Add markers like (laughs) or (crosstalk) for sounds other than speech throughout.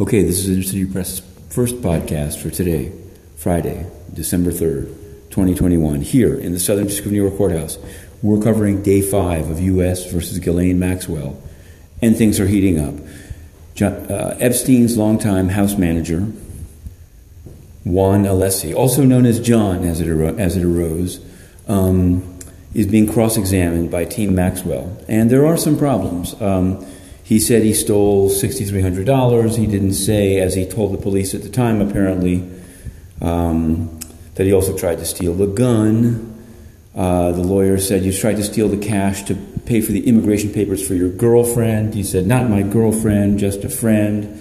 Okay, this is Inner City Press' first podcast for today, Friday, December 3rd, 2021, here in the Southern District of New York Courthouse. We're covering day five of U.S. versus Ghislaine Maxwell, and things are heating up. John, uh, Epstein's longtime house manager, Juan Alessi, also known as John as it, as it arose, um, is being cross examined by Team Maxwell. And there are some problems. Um, he said he stole $6,300. He didn't say, as he told the police at the time, apparently, um, that he also tried to steal the gun. Uh, the lawyer said, You tried to steal the cash to pay for the immigration papers for your girlfriend. He said, Not my girlfriend, just a friend.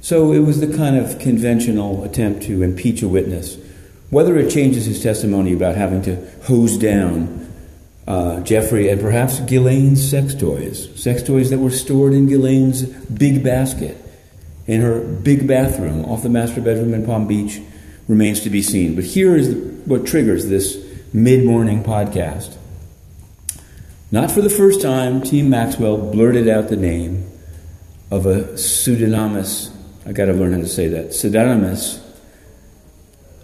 So it was the kind of conventional attempt to impeach a witness. Whether it changes his testimony about having to hose down uh, Jeffrey and perhaps Ghislaine's sex toys, sex toys that were stored in Ghislaine's big basket in her big bathroom off the master bedroom in Palm Beach, remains to be seen. But here is what triggers this mid morning podcast. Not for the first time, Team Maxwell blurted out the name of a pseudonymous, I got to learn how to say that, pseudonymous,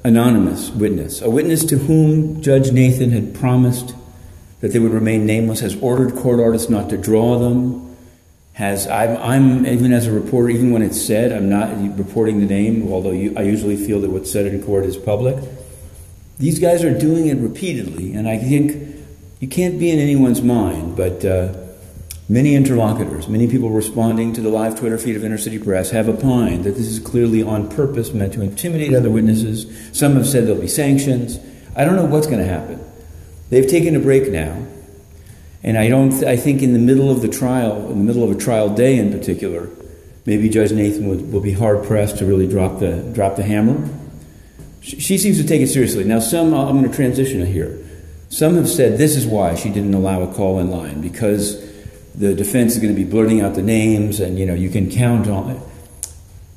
anonymous witness, a witness to whom Judge Nathan had promised that they would remain nameless, has ordered court artists not to draw them, has, I'm, I'm, even as a reporter, even when it's said, I'm not reporting the name, although you, I usually feel that what's said in court is public. These guys are doing it repeatedly, and I think you can't be in anyone's mind, but uh, many interlocutors, many people responding to the live Twitter feed of Inner City Press have opined that this is clearly on purpose meant to intimidate other witnesses. Some have said there'll be sanctions. I don't know what's going to happen. They've taken a break now, and I don't. I think in the middle of the trial, in the middle of a trial day in particular, maybe Judge Nathan would, will be hard pressed to really drop the drop the hammer. She, she seems to take it seriously. Now, some I'm going to transition here. Some have said this is why she didn't allow a call in line because the defense is going to be blurting out the names, and you know you can count on it.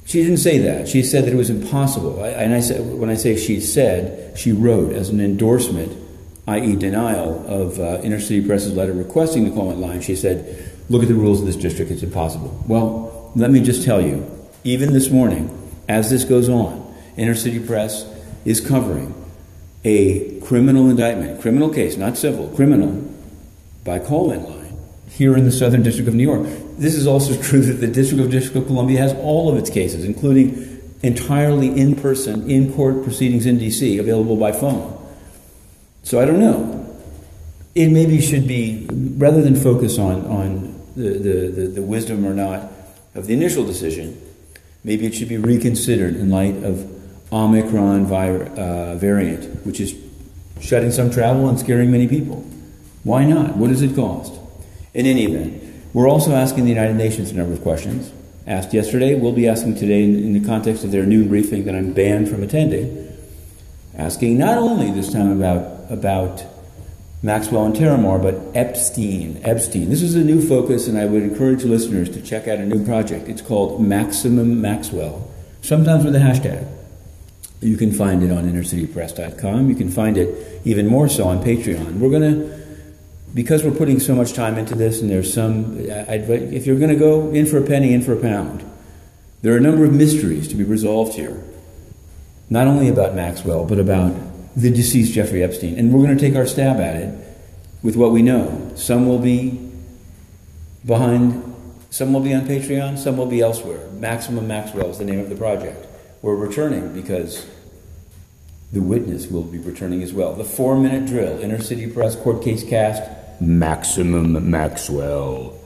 She didn't say that. She said that it was impossible. I, and I said, when I say she said, she wrote as an endorsement i.e., denial of uh, Inner City Press's letter requesting the in line, she said, Look at the rules of this district, it's impossible. Well, let me just tell you, even this morning, as this goes on, Inner City Press is covering a criminal indictment, criminal case, not civil, criminal, by in line here in the Southern District of New York. This is also (laughs) true that the District of District of Columbia has all of its cases, including entirely in person, in court proceedings in D.C., available by phone. So I don't know. It maybe should be, rather than focus on, on the, the, the, the wisdom or not of the initial decision, maybe it should be reconsidered in light of Omicron vir, uh, variant, which is shutting some travel and scaring many people. Why not? What does it cost? In any event, we're also asking the United Nations a number of questions. Asked yesterday, we'll be asking today in, in the context of their noon briefing that I'm banned from attending asking not only this time about, about Maxwell and Terramar, but Epstein. Epstein. This is a new focus, and I would encourage listeners to check out a new project. It's called Maximum Maxwell, sometimes with a hashtag. You can find it on innercitypress.com. You can find it even more so on Patreon. We're going to, because we're putting so much time into this, and there's some, I'd, if you're going to go in for a penny, in for a pound, there are a number of mysteries to be resolved here not only about Maxwell, but about the deceased Jeffrey Epstein. And we're going to take our stab at it with what we know. Some will be behind, some will be on Patreon, some will be elsewhere. Maximum Maxwell is the name of the project. We're returning because the witness will be returning as well. The four minute drill, Inner City Press Court Case Cast, Maximum Maxwell.